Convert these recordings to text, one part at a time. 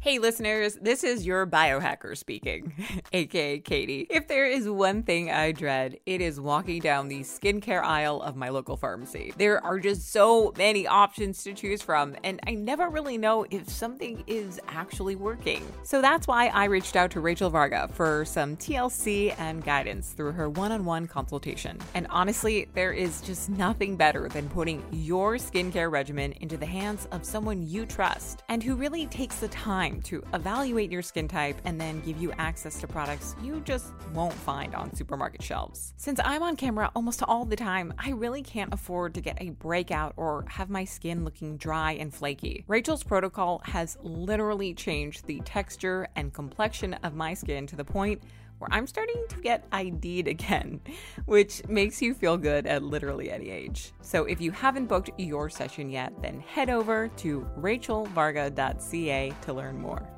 Hey, listeners, this is your biohacker speaking, aka Katie. If there is one thing I dread, it is walking down the skincare aisle of my local pharmacy. There are just so many options to choose from, and I never really know if something is actually working. So that's why I reached out to Rachel Varga for some TLC and guidance through her one on one consultation. And honestly, there is just nothing better than putting your skincare regimen into the hands of someone you trust and who really takes the time time to evaluate your skin type and then give you access to products you just won't find on supermarket shelves. Since I'm on camera almost all the time, I really can't afford to get a breakout or have my skin looking dry and flaky. Rachel's protocol has literally changed the texture and complexion of my skin to the point where I'm starting to get ID'd again, which makes you feel good at literally any age. So if you haven't booked your session yet, then head over to rachelvarga.ca to learn more.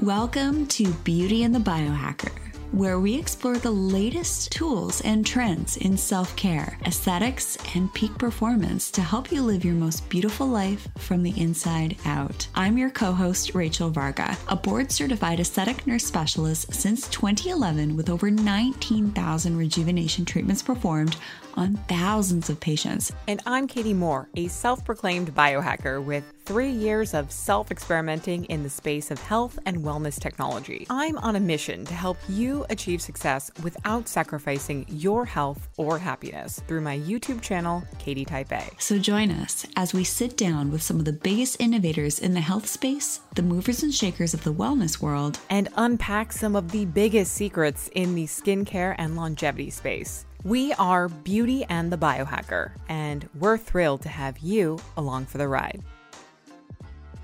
Welcome to Beauty and the Biohacker where we explore the latest tools and trends in self care, aesthetics, and peak performance to help you live your most beautiful life from the inside out. I'm your co host, Rachel Varga, a board certified aesthetic nurse specialist since 2011 with over 19,000 rejuvenation treatments performed on thousands of patients. And I'm Katie Moore, a self proclaimed biohacker with three years of self experimenting in the space of health and wellness technology. I'm on a mission to help you achieve success without sacrificing your health or happiness through my YouTube channel, Katie Type A. So join us as we sit down with some of the biggest innovators in the health space, the movers and shakers of the wellness world, and unpack some of the biggest secrets in the skincare and longevity space. We are Beauty and the Biohacker, and we're thrilled to have you along for the ride.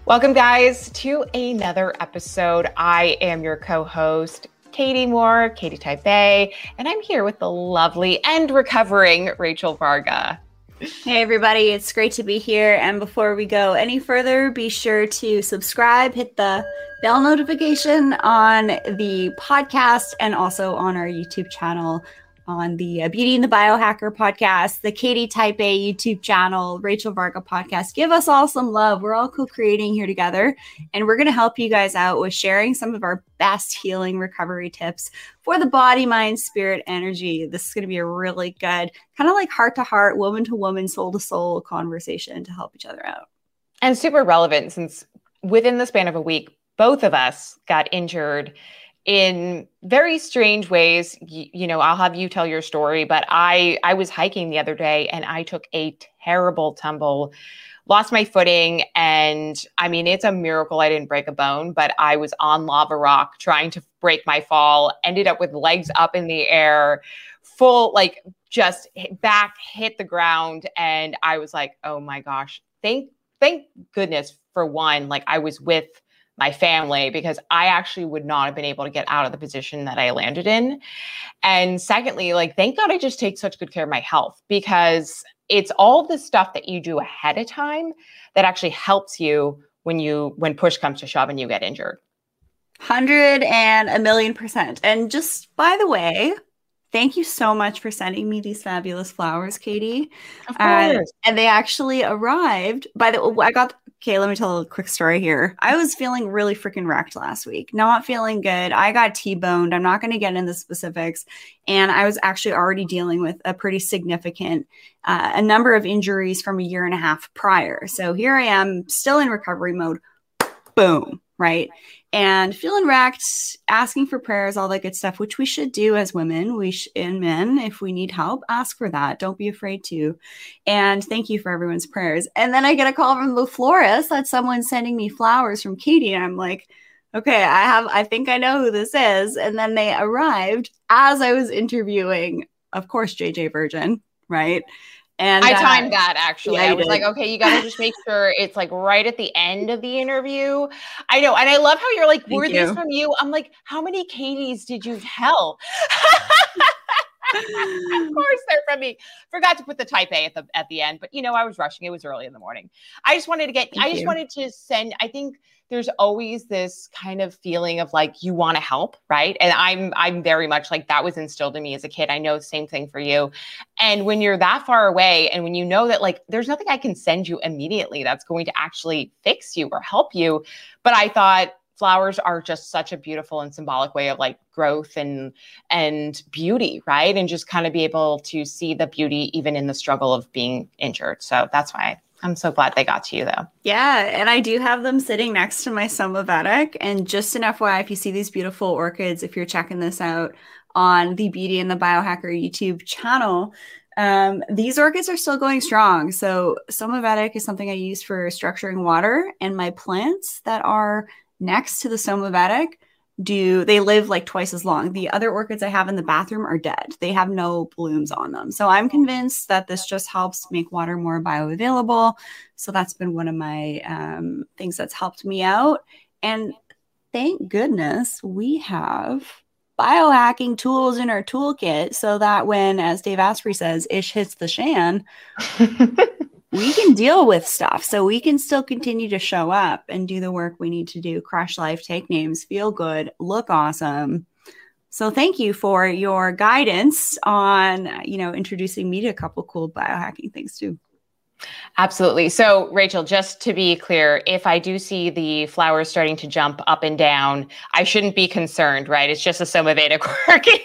Welcome, guys, to another episode. I am your co host, Katie Moore, Katie Type A, and I'm here with the lovely and recovering Rachel Varga. Hey, everybody, it's great to be here. And before we go any further, be sure to subscribe, hit the bell notification on the podcast and also on our YouTube channel on the uh, Beauty and the Biohacker podcast, the Katie Type A YouTube channel, Rachel Varga podcast. Give us all some love. We're all co creating here together, and we're going to help you guys out with sharing some of our best healing recovery tips for the body, mind, spirit, energy. This is going to be a really good, kind of like heart to heart, woman to woman, soul to soul conversation to help each other out. And super relevant since within the span of a week, both of us got injured in very strange ways. You, you, know i'll have you tell your story but i i was hiking the other day and i took a terrible tumble lost my footing and i mean it's a miracle i didn't break a bone but i was on lava rock trying to break my fall ended up with legs up in the air full like just back hit the ground and i was like oh my gosh. Thank thank goodness for one like i was with my family because I actually would not have been able to get out of the position that I landed in. And secondly, like, thank God I just take such good care of my health because it's all the stuff that you do ahead of time that actually helps you when you when push comes to shove and you get injured. Hundred and a million percent. And just by the way, thank you so much for sending me these fabulous flowers, Katie. Of course. Uh, and they actually arrived. By the way, I got Okay, let me tell a quick story here. I was feeling really freaking wrecked last week, not feeling good. I got T boned. I'm not going to get into specifics. And I was actually already dealing with a pretty significant, uh, a number of injuries from a year and a half prior. So here I am, still in recovery mode. Boom, right? And feeling wrecked, asking for prayers, all that good stuff, which we should do as women. We sh- and men, if we need help, ask for that. Don't be afraid to. And thank you for everyone's prayers. And then I get a call from the florist that someone's sending me flowers from Katie, and I'm like, okay, I have, I think I know who this is. And then they arrived as I was interviewing, of course, JJ Virgin, right? And I timed uh, that actually. Yeah, I was did. like, okay, you got to just make sure it's like right at the end of the interview. I know. And I love how you're like, Thank were you. these from you? I'm like, how many Katies did you tell? of course they're from me. Forgot to put the type A at the at the end, but you know, I was rushing. It was early in the morning. I just wanted to get Thank I just you. wanted to send I think there's always this kind of feeling of like you want to help, right? And I'm I'm very much like that was instilled in me as a kid. I know the same thing for you. And when you're that far away and when you know that like there's nothing I can send you immediately that's going to actually fix you or help you, but I thought flowers are just such a beautiful and symbolic way of like growth and and beauty right and just kind of be able to see the beauty even in the struggle of being injured so that's why i'm so glad they got to you though. Yeah and i do have them sitting next to my Somavedic and just an fyi if you see these beautiful orchids if you're checking this out on the beauty and the biohacker youtube channel um, these orchids are still going strong. So Somavedic is something I use for structuring water, and my plants that are next to the Somavedic do they live like twice as long. The other orchids I have in the bathroom are dead. They have no blooms on them. So I'm convinced that this just helps make water more bioavailable. So that's been one of my um, things that's helped me out. And thank goodness we have biohacking tools in our toolkit so that when, as Dave Asprey says, ish hits the shan, we can deal with stuff. So we can still continue to show up and do the work we need to do, crush life, take names, feel good, look awesome. So thank you for your guidance on, you know, introducing me to a couple cool biohacking things too. Absolutely. So, Rachel, just to be clear, if I do see the flowers starting to jump up and down, I shouldn't be concerned, right? It's just a Somavedic working.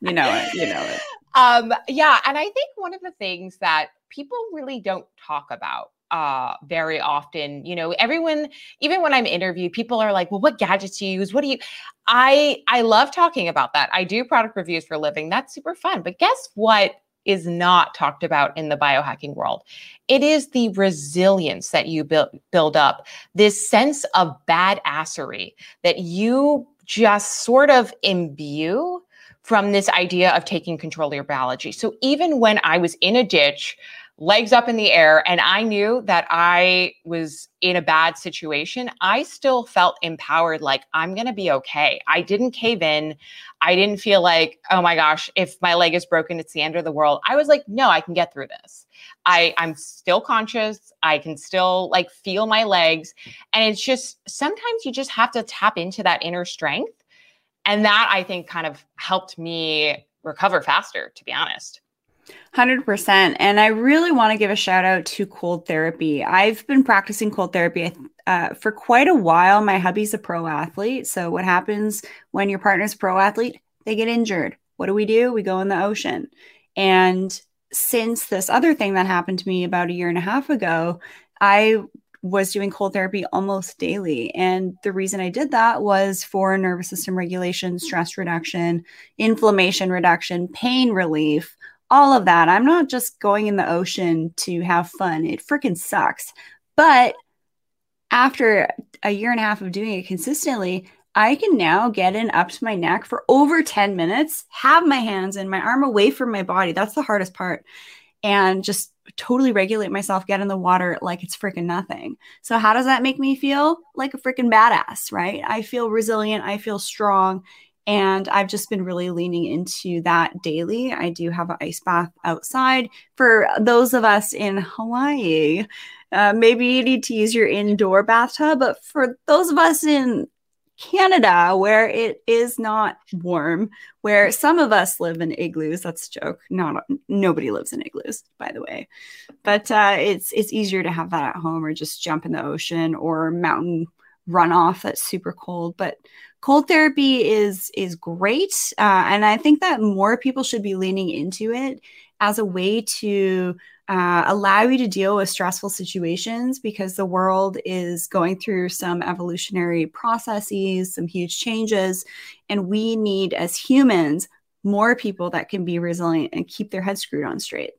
you know it. You know it. Um, yeah. And I think one of the things that people really don't talk about uh very often you know everyone even when i'm interviewed people are like well what gadgets do you use? What do you i i love talking about that. I do product reviews for a living. That's super fun. But guess what is not talked about in the biohacking world? It is the resilience that you build build up this sense of badassery that you just sort of imbue from this idea of taking control of your biology so even when i was in a ditch legs up in the air and I knew that I was in a bad situation, I still felt empowered like I'm going to be okay. I didn't cave in. I didn't feel like, oh my gosh, if my leg is broken, it's the end of the world. I was like, no, I can get through this. I I'm still conscious. I can still like feel my legs and it's just sometimes you just have to tap into that inner strength. And that I think kind of helped me recover faster, to be honest. 100%. And I really want to give a shout out to cold therapy. I've been practicing cold therapy uh, for quite a while. My hubby's a pro athlete. So, what happens when your partner's pro athlete? They get injured. What do we do? We go in the ocean. And since this other thing that happened to me about a year and a half ago, I was doing cold therapy almost daily. And the reason I did that was for nervous system regulation, stress reduction, inflammation reduction, pain relief, all of that. I'm not just going in the ocean to have fun. It freaking sucks. But after a year and a half of doing it consistently, I can now get in up to my neck for over 10 minutes, have my hands and my arm away from my body. That's the hardest part. And just totally regulate myself, get in the water like it's freaking nothing. So, how does that make me feel? Like a freaking badass, right? I feel resilient. I feel strong. And I've just been really leaning into that daily. I do have an ice bath outside. For those of us in Hawaii, uh, maybe you need to use your indoor bathtub. But for those of us in Canada, where it is not warm, where some of us live in igloos. That's a joke. Not nobody lives in igloos, by the way. But uh, it's it's easier to have that at home, or just jump in the ocean, or mountain runoff that's super cold. But cold therapy is is great uh, and i think that more people should be leaning into it as a way to uh, allow you to deal with stressful situations because the world is going through some evolutionary processes some huge changes and we need as humans more people that can be resilient and keep their head screwed on straight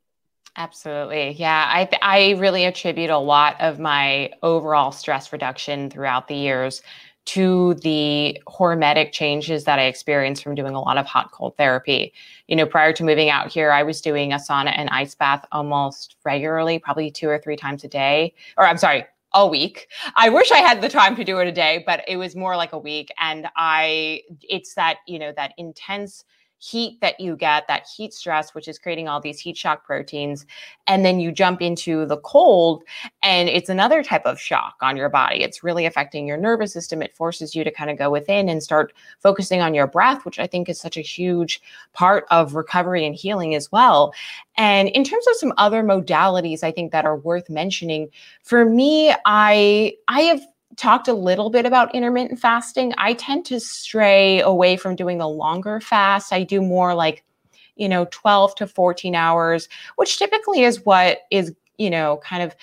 Absolutely. Yeah. I, I really attribute a lot of my overall stress reduction throughout the years to the hormetic changes that I experienced from doing a lot of hot cold therapy. You know, prior to moving out here, I was doing a sauna and ice bath almost regularly, probably two or three times a day. Or I'm sorry, a week. I wish I had the time to do it a day, but it was more like a week. And I, it's that, you know, that intense heat that you get, that heat stress, which is creating all these heat shock proteins. And then you jump into the cold, and it's another type of shock on your body. It's really affecting your nervous system. It forces you to kind of go within and start focusing on your breath, which I think is such a huge part of recovery and healing as well. And in terms of some other modalities, I think that are worth mentioning, for me, I I have talked a little bit about intermittent fasting. I tend to stray away from doing the longer fast. I do more like, you know, 12 to 14 hours, which typically is what is you know, kind of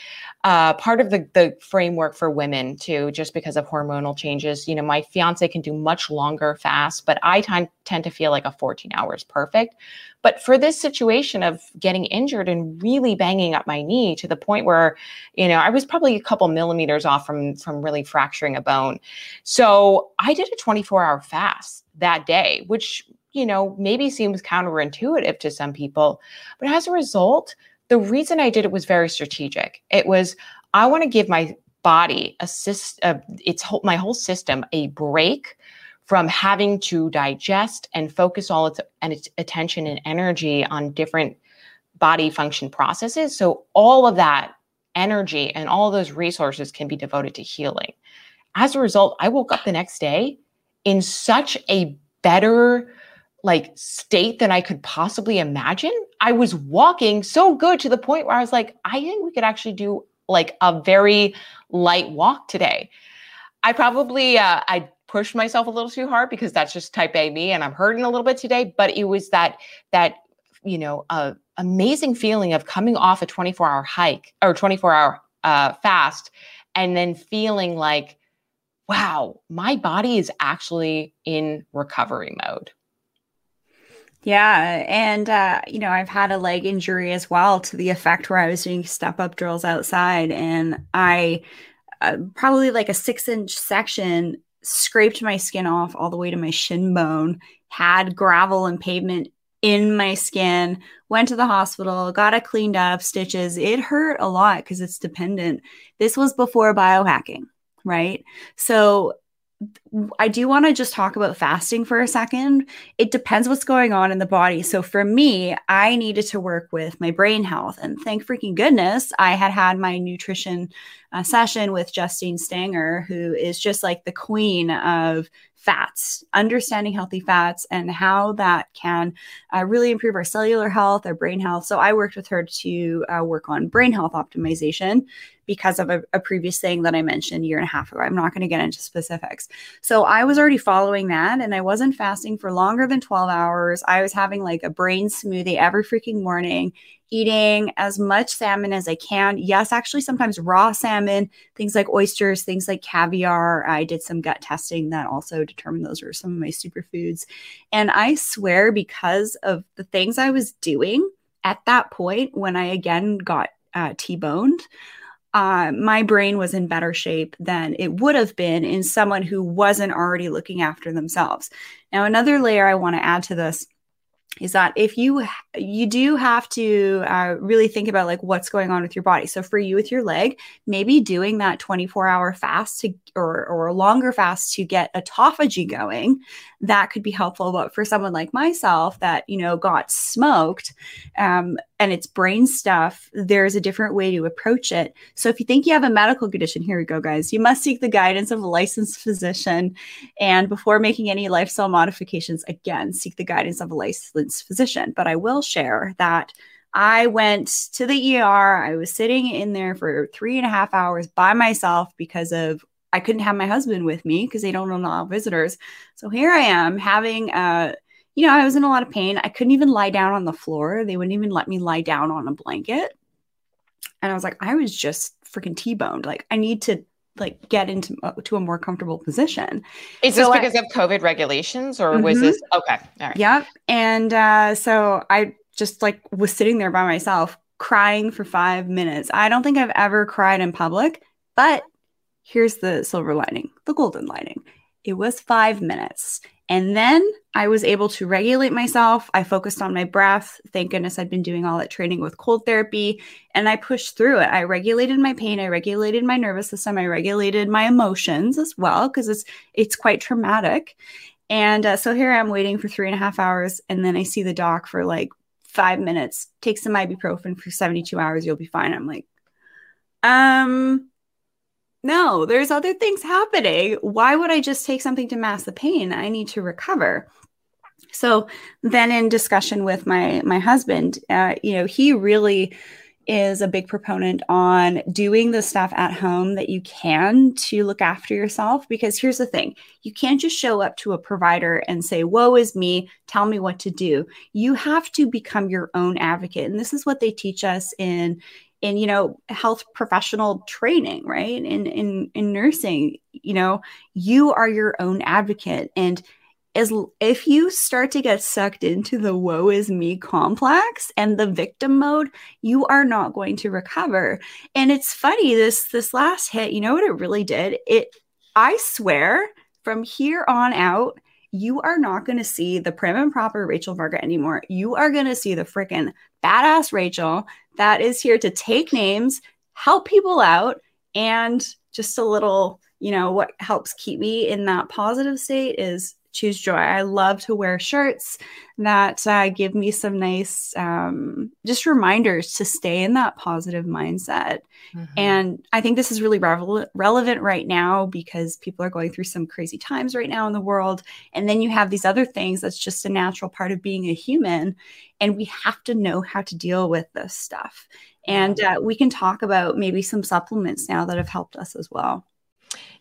uh, part of the, the framework for women too, just because of hormonal changes. You know, my fiance can do much longer fasts, but I t- tend to feel like a 14 hours perfect. But for this situation of getting injured and really banging up my knee to the point where, you know, I was probably a couple millimeters off from from really fracturing a bone. So I did a 24 hour fast that day, which you know maybe seems counterintuitive to some people, but as a result the reason I did it was very strategic. It was I want to give my body a uh, its whole, my whole system a break from having to digest and focus all its, and its attention and energy on different body function processes. So all of that energy and all those resources can be devoted to healing. As a result, I woke up the next day in such a better like state than I could possibly imagine. I was walking so good to the point where I was like, I think we could actually do like a very light walk today. I probably uh, I pushed myself a little too hard because that's just type A me, and I'm hurting a little bit today. But it was that that you know uh, amazing feeling of coming off a 24 hour hike or 24 hour uh, fast, and then feeling like, wow, my body is actually in recovery mode. Yeah. And, uh, you know, I've had a leg injury as well to the effect where I was doing step up drills outside and I uh, probably like a six inch section scraped my skin off all the way to my shin bone, had gravel and pavement in my skin, went to the hospital, got it cleaned up, stitches. It hurt a lot because it's dependent. This was before biohacking, right? So I do want to just talk about fasting for a second. It depends what's going on in the body. So for me, I needed to work with my brain health. And thank freaking goodness, I had had my nutrition uh, session with Justine Stanger, who is just like the queen of fats, understanding healthy fats and how that can uh, really improve our cellular health, our brain health. So I worked with her to uh, work on brain health optimization because of a, a previous thing that I mentioned a year and a half ago. I'm not going to get into specifics. So I was already following that and I wasn't fasting for longer than 12 hours. I was having like a brain smoothie every freaking morning, eating as much salmon as I can. Yes, actually, sometimes raw salmon, things like oysters, things like caviar. I did some gut testing that also determined those were some of my superfoods. And I swear, because of the things I was doing at that point, when I again got uh, T boned, uh, my brain was in better shape than it would have been in someone who wasn't already looking after themselves. Now, another layer I want to add to this is that if you you do have to uh, really think about like what's going on with your body so for you with your leg maybe doing that 24 hour fast to or or longer fast to get autophagy going that could be helpful but for someone like myself that you know got smoked um, and it's brain stuff there's a different way to approach it so if you think you have a medical condition here we go guys you must seek the guidance of a licensed physician and before making any lifestyle modifications again seek the guidance of a licensed physician but i will share that I went to the ER. I was sitting in there for three and a half hours by myself because of I couldn't have my husband with me because they don't allow visitors. So here I am having uh you know, I was in a lot of pain. I couldn't even lie down on the floor. They wouldn't even let me lie down on a blanket. And I was like, I was just freaking T-boned. Like I need to like get into uh, to a more comfortable position. Is so this because I, of COVID regulations or mm-hmm. was this okay? All right. Yep. And uh, so I just like was sitting there by myself crying for five minutes. I don't think I've ever cried in public, but here's the silver lining, the golden lining. It was five minutes. And then I was able to regulate myself. I focused on my breath. Thank goodness I'd been doing all that training with cold therapy and I pushed through it. I regulated my pain, I regulated my nervous system, I regulated my emotions as well because it's it's quite traumatic. And uh, so here I'm waiting for three and a half hours. And then I see the doc for like five minutes, take some ibuprofen for 72 hours, you'll be fine. I'm like, um, no, there's other things happening. Why would I just take something to mask the pain? I need to recover. So then in discussion with my my husband, uh, you know, he really is a big proponent on doing the stuff at home that you can to look after yourself. Because here's the thing you can't just show up to a provider and say, Woe is me, tell me what to do. You have to become your own advocate. And this is what they teach us in in you know health professional training right? In in in nursing you know you are your own advocate. And as if you start to get sucked into the woe is me complex and the victim mode you are not going to recover. And it's funny this this last hit you know what it really did? It i swear from here on out you are not going to see the prim and proper Rachel Varga anymore. You are going to see the freaking badass Rachel that is here to take names, help people out, and just a little, you know, what helps keep me in that positive state is choose joy. I love to wear shirts that uh, give me some nice, um, just reminders to stay in that positive mindset. Mm-hmm. And I think this is really revel- relevant right now because people are going through some crazy times right now in the world. And then you have these other things that's just a natural part of being a human. And we have to know how to deal with this stuff. And uh, we can talk about maybe some supplements now that have helped us as well.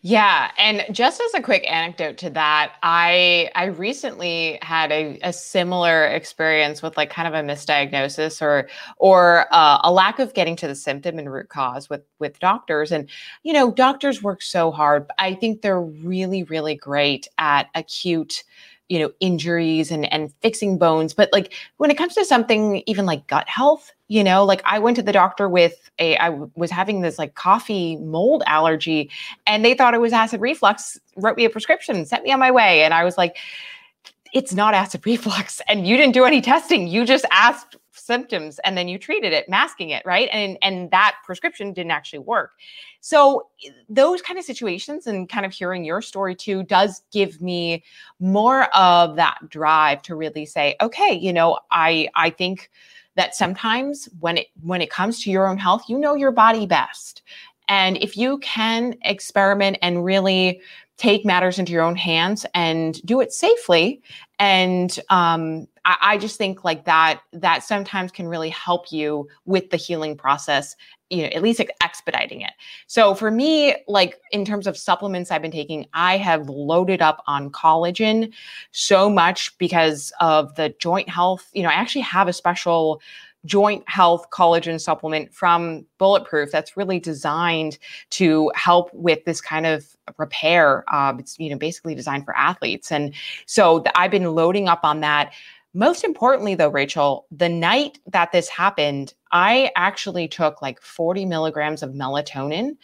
Yeah, and just as a quick anecdote to that, I I recently had a, a similar experience with like kind of a misdiagnosis or or uh, a lack of getting to the symptom and root cause with with doctors. And you know, doctors work so hard. I think they're really really great at acute you know injuries and and fixing bones but like when it comes to something even like gut health you know like i went to the doctor with a i was having this like coffee mold allergy and they thought it was acid reflux wrote me a prescription sent me on my way and i was like it's not acid reflux and you didn't do any testing you just asked symptoms and then you treated it masking it right? And and that prescription didn't actually work. So eh, those kind of situations and kind of hearing your story too does give me more of that drive to really say okay you know i i think that sometimes when it when it comes to your own health you know your body best. And if you can experiment and really take matters into your own hands and do it safely. And um, I, I, just think like that that sometimes can really help you with the healing process you know at least expediting it. So for me like in terms of supplements i've been taking i have loaded up on collagen so much because of the joint health. You know i actually have a special joint health collagen supplement from Bulletproof that's really designed to help with this kind of repair. Um, it's you know basically designed for athletes, and so I've been loading up on that. Most importantly, though, Rachel, the night that this happened, I actually took like 40 milligrams of melatonin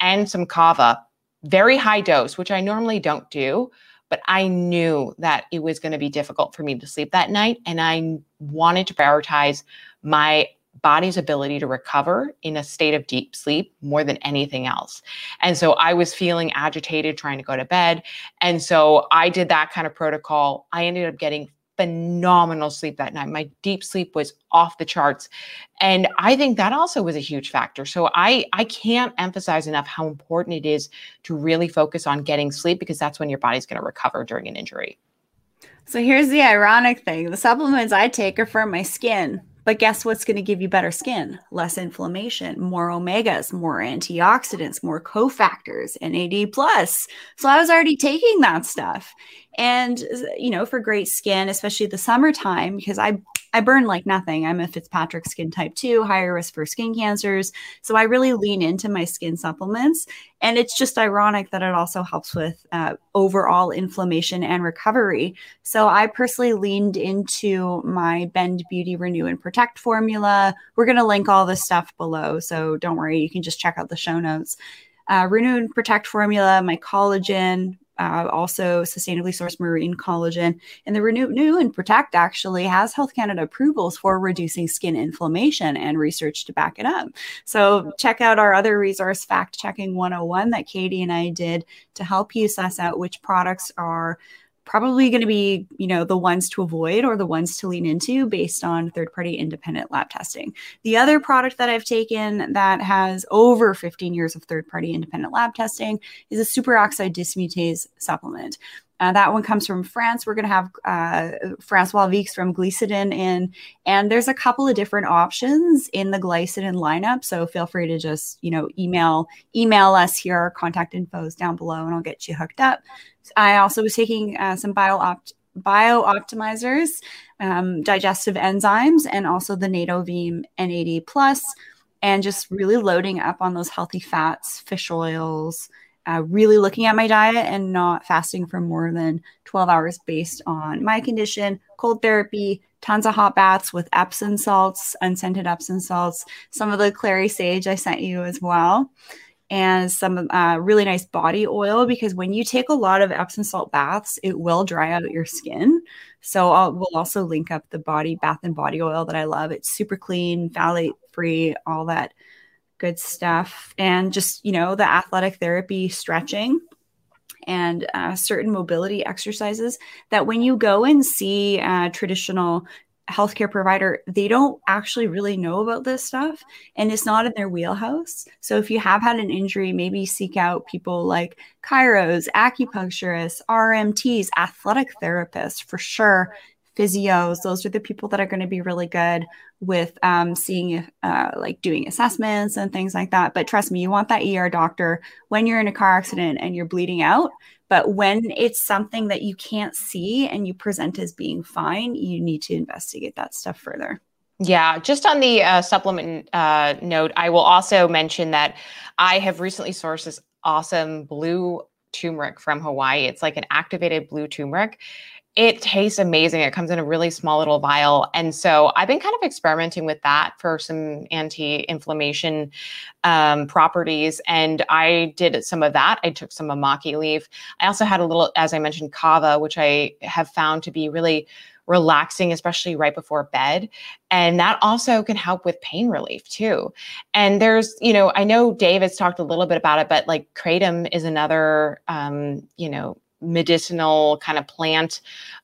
and some kava, very high dose, which I normally don't do but I knew that it was going to be difficult for me to sleep that night. And I wanted to prioritize my body's ability to recover in a state of deep sleep more than anything else. And so I was feeling agitated trying to go to bed. And so I did that kind of protocol. I ended up getting phenomenal sleep that night. My deep sleep was off the charts. And I think that also was a huge factor. So I I can't emphasize enough how important it is to really focus on getting sleep because that's when your body's going to recover during an injury. So here's the ironic thing. The supplements I take are for my skin. But guess what's going to give you better skin? Less inflammation, more omegas, more antioxidants, more cofactors, NAD plus. So I was already taking that stuff. And you know, for great skin, especially the summertime, because I I burn like nothing. I'm a Fitzpatrick skin type 2, higher risk for skin cancers. So I really lean into my skin supplements. And it's just ironic that it also helps with uh, overall inflammation and recovery. So I personally leaned into my Bend Beauty Renew and Protect formula. We're going to link all this stuff below. So don't worry, you can just check out the show notes. Uh, Renew and Protect formula, my collagen, uh, also sustainably sourced marine collagen. And the Renew New and Protect actually has Health Canada approvals for reducing skin inflammation and research to back it up. So check out our other resource, Fact Checking 101, that Katie and I did to help you suss out which products are probably going to be, you know, the ones to avoid or the ones to lean into based on third party independent lab testing. The other product that I've taken that has over 15 years of third party independent lab testing is a superoxide dismutase supplement. Uh, that one comes from France. We're going to have uh, Francois Vix from GliSODin in, and there's a couple of different options in the GliSODin lineup. So feel free to just you know email email us here. Our contact info is down below, and I'll get you hooked up. I also was taking uh, some bio opt bio optimizers, um, digestive enzymes, and also the Nadovim NAD Plus, and just really loading up on those healthy fats, fish oils uh, really looking at my diet and not fasting for more than 12 hours based on my condition, cold therapy, tons of hot baths with Epsom salts, unscented Epsom salts, some of the clary sage I sent you as well, and some uh, really nice body oil because when you take a lot of Epsom salt baths, it will dry out your skin. So I'll, we'll also link up the body bath and body oil that I love. It's super clean, phthalate free, all that good stuff. And just, you know, the athletic therapy stretching and uh, certain mobility exercises that when you go and see a traditional healthcare provider, they don't actually really know about this stuff and it's not in their wheelhouse. So if you have had an injury, maybe seek out people like chiros, acupuncturists, RMTs, athletic therapists for sure physios. Those are the people that are going to be really good with um, seeing, uh, like doing assessments and things like that. But trust me, you want that ER doctor when you're in a car accident and you're bleeding out. But when it's something that you can't see and you present as being fine, you need to investigate that stuff further. Yeah, just on the uh, supplement uh, note, I will also mention that I have recently sourced this awesome blue turmeric from Hawaii. It's like an activated blue turmeric it tastes amazing. It comes in a really small little vial. And so I've been kind of experimenting with that for some anti inflammation um, properties. And I did some of that. I took some mamaki leaf. I also had a little, as I mentioned, kava, which I have found to be really relaxing, especially right before bed. And that also can help with pain relief too. And there's, you know, I know David's talked a little bit about it, but like kratom is another, um, you know, medicinal kind of plant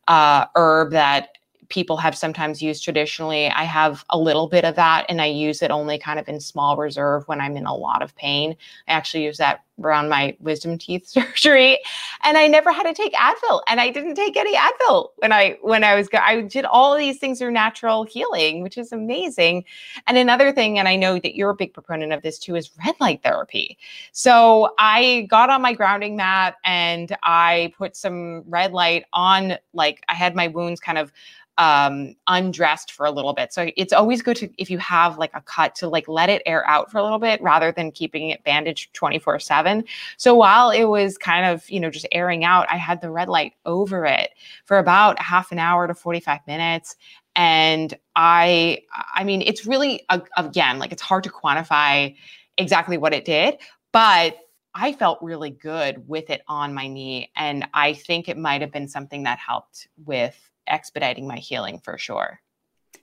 uh, herb that people have sometimes used traditionally. I have a little bit of that and I use it only kind of in small reserve when I'm in a lot of pain. I actually use that around my wisdom teeth surgery and I never had to take Advil and I didn't take any Advil when I when I was go- I did all these things through natural healing which is amazing. And another thing and I know that you're a big proponent of this too is red light therapy. So I got on my grounding mat and I put some red light on like I had my wounds kind of um undressed for a little bit. So it's always good to if you have like a cut to like let it air out for a little bit rather than keeping it bandaged 24 7 so while it was kind of you know just airing out i had the red light over it for about half an hour to 45 minutes. And i i mean it's really again like it's hard to quantify exactly what it did but I felt really good with it on my knee. And I think it might have been something that helped with expediting my healing for sure.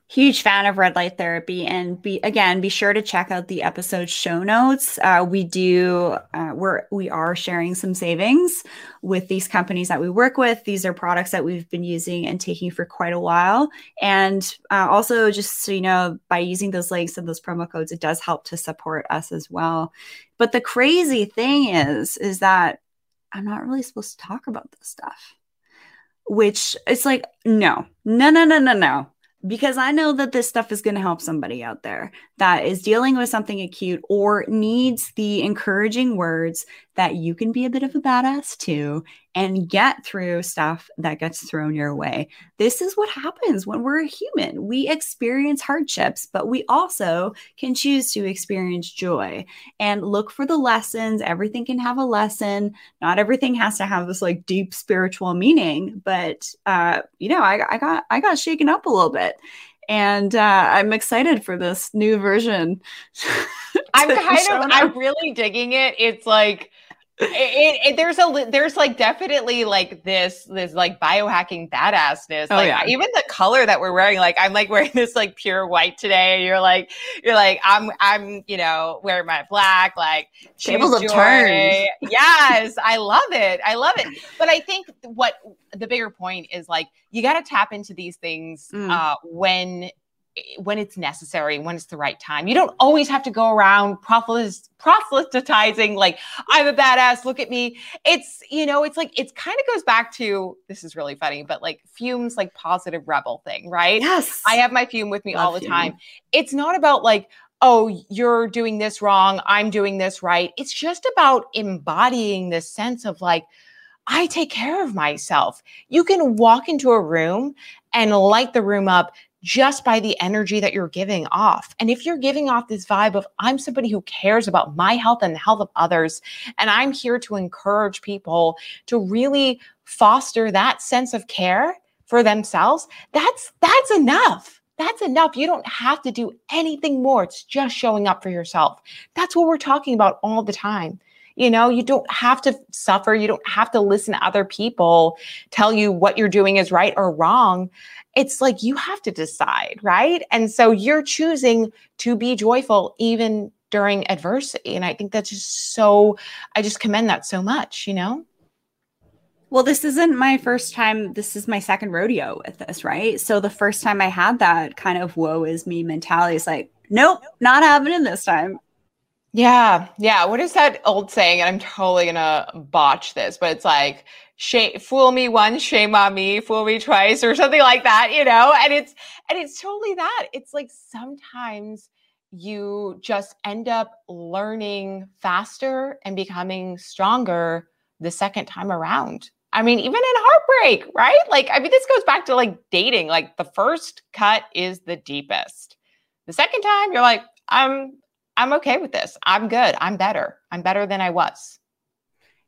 Huge fan of red light therapy, and be again, be sure to check out the episode show notes. Uh, we do, uh, we're we are sharing some savings with these companies that we work with. These are products that we've been using and taking for quite a while, and uh, also just so you know, by using those links and those promo codes, it does help to support us as well. But the crazy thing is, is that I'm not really supposed to talk about this stuff which it's like, no, no, no, no, no, no. Because I know that this stuff is going to help somebody out there that is dealing with something acute or needs the encouraging words that you can be a bit of a badass too and get through stuff that gets thrown your way. This is what happens when we're a human. We experience hardships, but we also can choose to experience joy and look for the lessons. Everything can have a lesson. Not everything has to have this like deep spiritual meaning, but uh, you know, I, I got I got shaken up a little bit and uh, I'm excited for this new version. I'm kind of, I'm really digging it. It's like it, it, there's a there's like definitely like this this like biohacking badassness. Oh, like yeah. even the color that we're wearing. Like I'm like wearing this like pure white today. And you're like you're like I'm I'm you know wearing my black like Tables have turned. Yes, I love it. I love it. But I think what the bigger point is like you got to tap into these things Mm. uh, when Eh, when it's necessary, when it's the right time. You don't always have to go around proselytizing like I'm a badass. Look at me. It's you know, it's like it's kind of goes back to this is really funny, but like fumes like positive rebel thing, right? Yes. I have my fume with me all the Fume. time. It's not about like, oh, you're doing this wrong, I'm doing this right. It's just about embodying this sense of like, I take care of myself. You can walk into a room and light the room up just by the energy that you're giving off. And if you're giving off this vibe of, I'm somebody who cares about my health and the health of others, and I'm here to encourage people to really foster that sense of care for themselves, that's that's enough. That's enough. You don't have to do anything more. It's just showing up for yourself. That's what we're talking about all the time. You know, you don't have to suffer. You don't have to listen to other people tell you what you're doing is right or wrong. It's like you have to decide, right? And so you're choosing to be joyful even during adversity. And I think that's just so, I just commend that so much, you know? Well, this isn't my first time. This is my second rodeo with this, right? So the first time I had that kind of woe is me mentality, it's like, nope, not happening this time. Yeah, yeah. What is that old saying? And I'm totally gonna botch this, but it's like, shame, fool me once, shame on me, fool me twice, or something like that, you know? And it's and it's totally that. It's like sometimes you just end up learning faster and becoming stronger the second time around. I mean, even in heartbreak, right? Like, I mean, this goes back to like dating. Like, the first cut is the deepest. The second time, you're like, I'm I'm okay with this. I'm good. I'm better. I'm better than I was.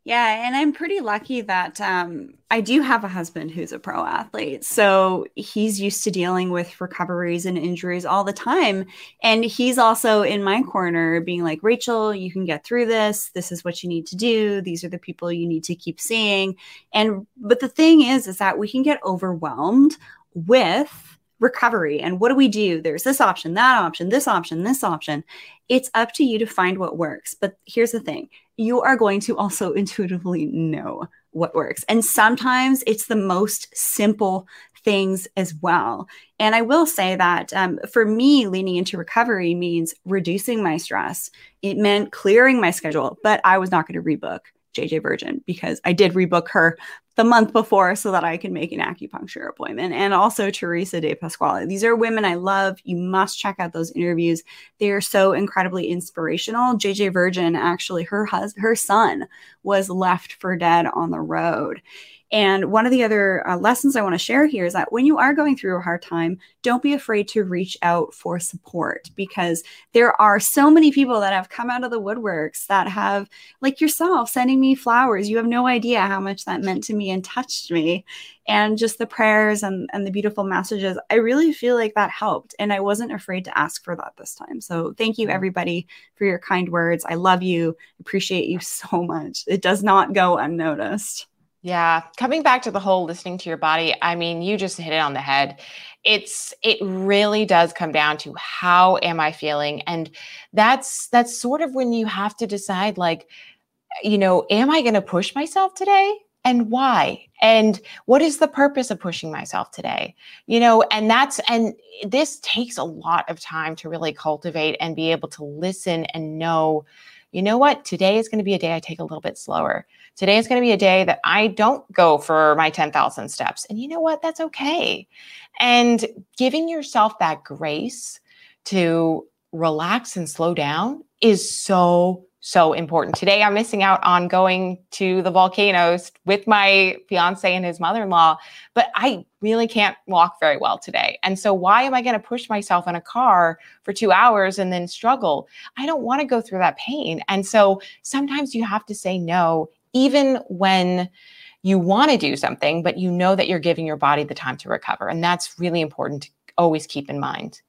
Yeah, and I'm pretty lucky that um, I do have a husband who's a pro athlete. So he's used to dealing with recoveries and injuries all the time. And he's also in my corner being like, Rachel, you can get through this. This is what you need to do. These are the people you need to keep seeing. And, but the thing is, is that we can get overwhelmed with recovery. And what do we do? There's this option, that option, this option, this option. It's up to you to find what works. But here's the thing you are going to also intuitively know what works. And sometimes it's the most simple things as well. And I will say that um, for me, leaning into recovery means reducing my stress. It meant clearing my schedule, but I was not going to rebook JJ Virgin because I did rebook her the month before so that I can make an acupuncture appointment. And also Teresa De Pasquale. These are women I love. You must check out those interviews. They are so incredibly inspirational. JJ Virgin, actually, her hus- her son was left for dead on the road. And one of the other uh, lessons I want to share here is that when you are going through a hard time, don't be afraid to reach out for support because there are so many people that have come out of the woodworks that have, like yourself, sending me flowers. You have no idea how much that meant to me and touched me. And just the prayers and, and the beautiful messages, I really feel like that helped. And I wasn't afraid to ask for that this time. So thank you, everybody, for your kind words. I love you, appreciate you so much. It does not go unnoticed. Yeah, coming back to the whole listening to your body, I mean, you just hit it on the head. It's it really does come down to how am I feeling? And that's that's sort of when you have to decide like you know, am I going to push myself today? And why? And what is the purpose of pushing myself today? You know, and that's and this takes a lot of time to really cultivate and be able to listen and know, you know what, today is going to be a day I take a little bit slower. Today is going to be a day that I don't go for my 10,000 steps. And you know what? That's okay. And giving yourself that grace to relax and slow down is so, so important. Today, I'm missing out on going to the volcanoes with my fiance and his mother in law, but I really can't walk very well today. And so, why am I going to push myself in a car for two hours and then struggle? I don't want to go through that pain. And so, sometimes you have to say no even when you want to do something, but you know that you're giving your body the time to recover. And that's really important to always keep in mind.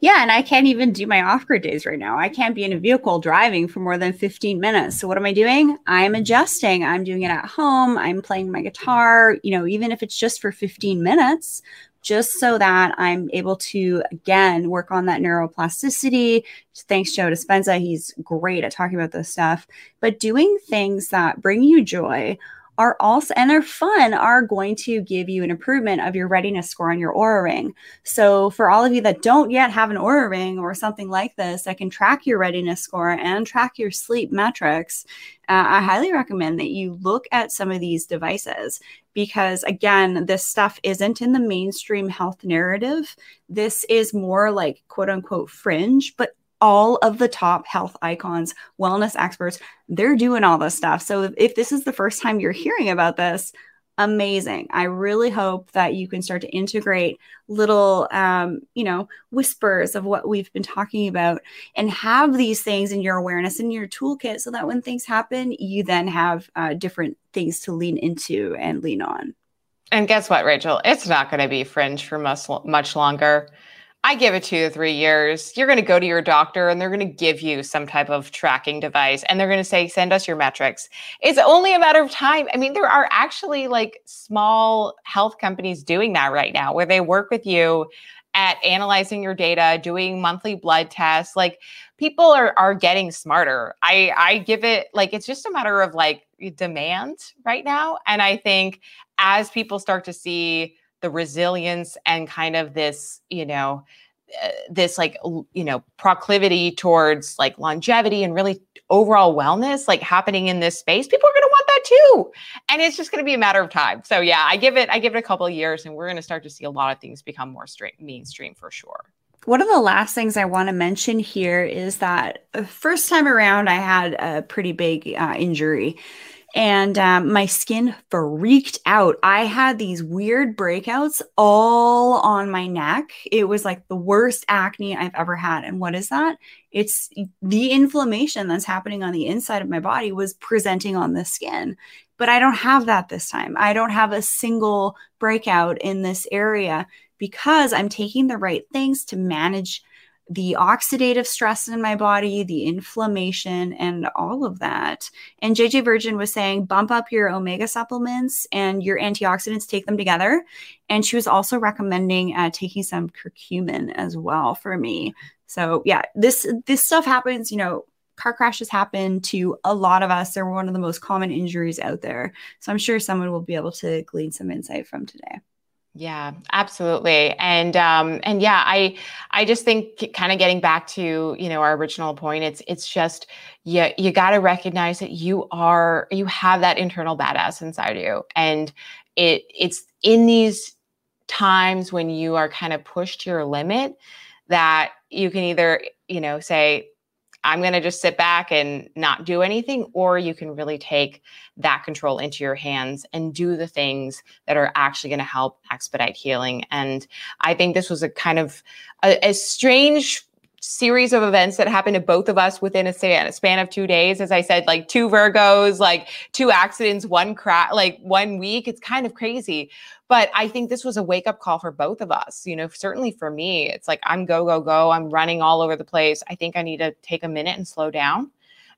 Yeah, and I can't even do my off grid days right now. I can't be in a vehicle driving for more than 15 minutes. So, what am I doing? I'm adjusting. I'm doing it at home. I'm playing my guitar, you know, even if it's just for 15 minutes, just so that I'm able to, again, work on that neuroplasticity. Thanks, Joe Dispenza. He's great at talking about this stuff. But doing things that bring you joy are also and they're fun are going to give you an improvement of your readiness score on your Oura ring. So for all of you that don't yet have an Oura ring or something like this that can track your readiness score and track your sleep metrics, uh, I highly recommend that you look at some of these devices because again, this stuff isn't in the mainstream health narrative. This is more like quote unquote fringe, but all of the top health icons, wellness experts, they're doing all this stuff. So if, this is the first time you're hearing about this, amazing. I really hope that you can start to integrate little, um, you know, whispers of what we've been talking about and have these things in your awareness in your toolkit so that when things happen, you then have uh, different things to lean into and lean on. And guess what, Rachel? It's not going to be fringe for much, much longer. I give it two to three years. You're going to go to your doctor and they're going to give you some type of tracking device and they're going to say, send us your metrics. It's only a matter of time. I mean, there are actually like small health companies doing that right now where they work with you at analyzing your data, doing monthly blood tests. Like people are are getting smarter. I I give it like it's just a matter of like demand right now. And I think as people start to see the resilience and kind of this, you know, uh, this like you know proclivity towards like longevity and really overall wellness like happening in this space people are going to want that too. And it's just going to be a matter of time. So yeah i give it i give it a couple of years and we're going to start to see a lot of things become more straight mainstream for sure. One of the last things I want to mention here is that first time around, I had a pretty big uh, injury and um, my skin freaked out. I had these weird breakouts all on my neck. It was like the worst acne I've ever had. And what is that? It's the inflammation that's happening on the inside of my body was presenting on the skin. But I don't have that this time. I don't have a single breakout in this area because I'm taking the right things to manage the oxidative stress in my body, the inflammation, and all of that. And JJ Virgin was saying, bump up your omega supplements and your antioxidants, take them together. And she was also recommending uh, taking some curcumin as well for me. So yeah, this this stuff happens. You know, car crashes happen to a lot of us. They're one of the most common injuries out there. So I'm sure someone will be able to glean some insight from today. Yeah, absolutely. And um and yeah, I I just think kind of getting back to, you know, our original point, it's it's just you you got to recognize that you are you have that internal badass inside you. And it it's in these times when you are kind of pushed to your limit that you can either, you know, say I'm going to just sit back and not do anything, or you can really take that control into your hands and do the things that are actually going to help expedite healing. And I think this was a kind of a, a strange series of events that happened to both of us within a span of two days. As I said, like two Virgos, like two accidents, one crash, like one week. It's kind of crazy. But I think this was a wake up call for both of us. You know, certainly for me, it's like I'm go, go, go. I'm running all over the place. I think I need to take a minute and slow down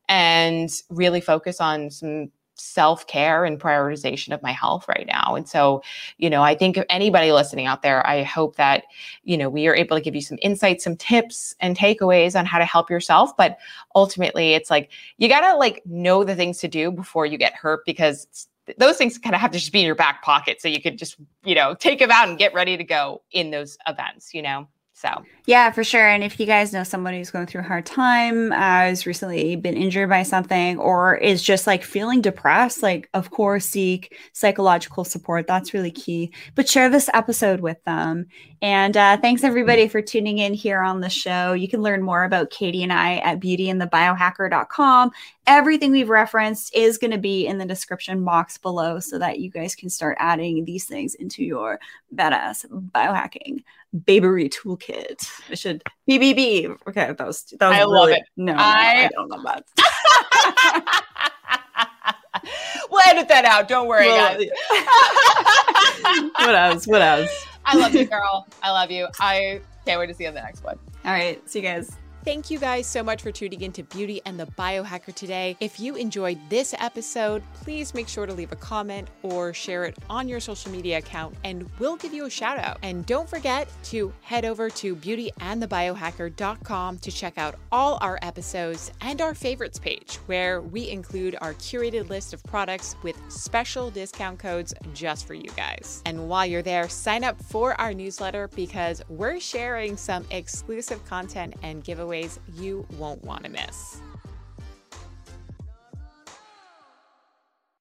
and really focus on some self care and prioritization of my health right now. And so, you know, I think anybody listening out there, I hope that, you know, we are able to give you some insights, some tips and takeaways on how to help yourself. But ultimately, it's like you got to like know the things to do before you get hurt because those things kind of have to just be in your back pocket so you could just, you know, take them out and get ready to go in those events, you know? So, yeah, for sure. And if you guys know somebody who's going through a hard time, uh, has recently been injured by something, or is just like feeling depressed, like, of course, seek psychological support. That's really key. But share this episode with them. And uh, thanks everybody for tuning in here on the show. You can learn more about Katie and I at beautyandthebiohacker.com. Everything we've referenced is going to be in the description box below so that you guys can start adding these things into your badass biohacking babery toolkit. I should BBB. Okay, that was that was I really, love it. No, no, I, I don't love that. we'll edit that out. Don't worry, well, guys. what else? What else? I love you, girl. I love you. I can't wait to see you on the next one. All right. See you guys. Thank you guys so much for tuning in to Beauty and the Biohacker today. If you enjoyed this episode, please make sure to leave a comment or share it on your social media account, and we'll give you a shout out. And don't forget to head over to beautyandthebiohacker.com to check out all our episodes and our favorites page, where we include our curated list of products with special discount codes just for you guys. And while you're there, sign up for our newsletter because we're sharing some exclusive content and giveaways you won't want to miss.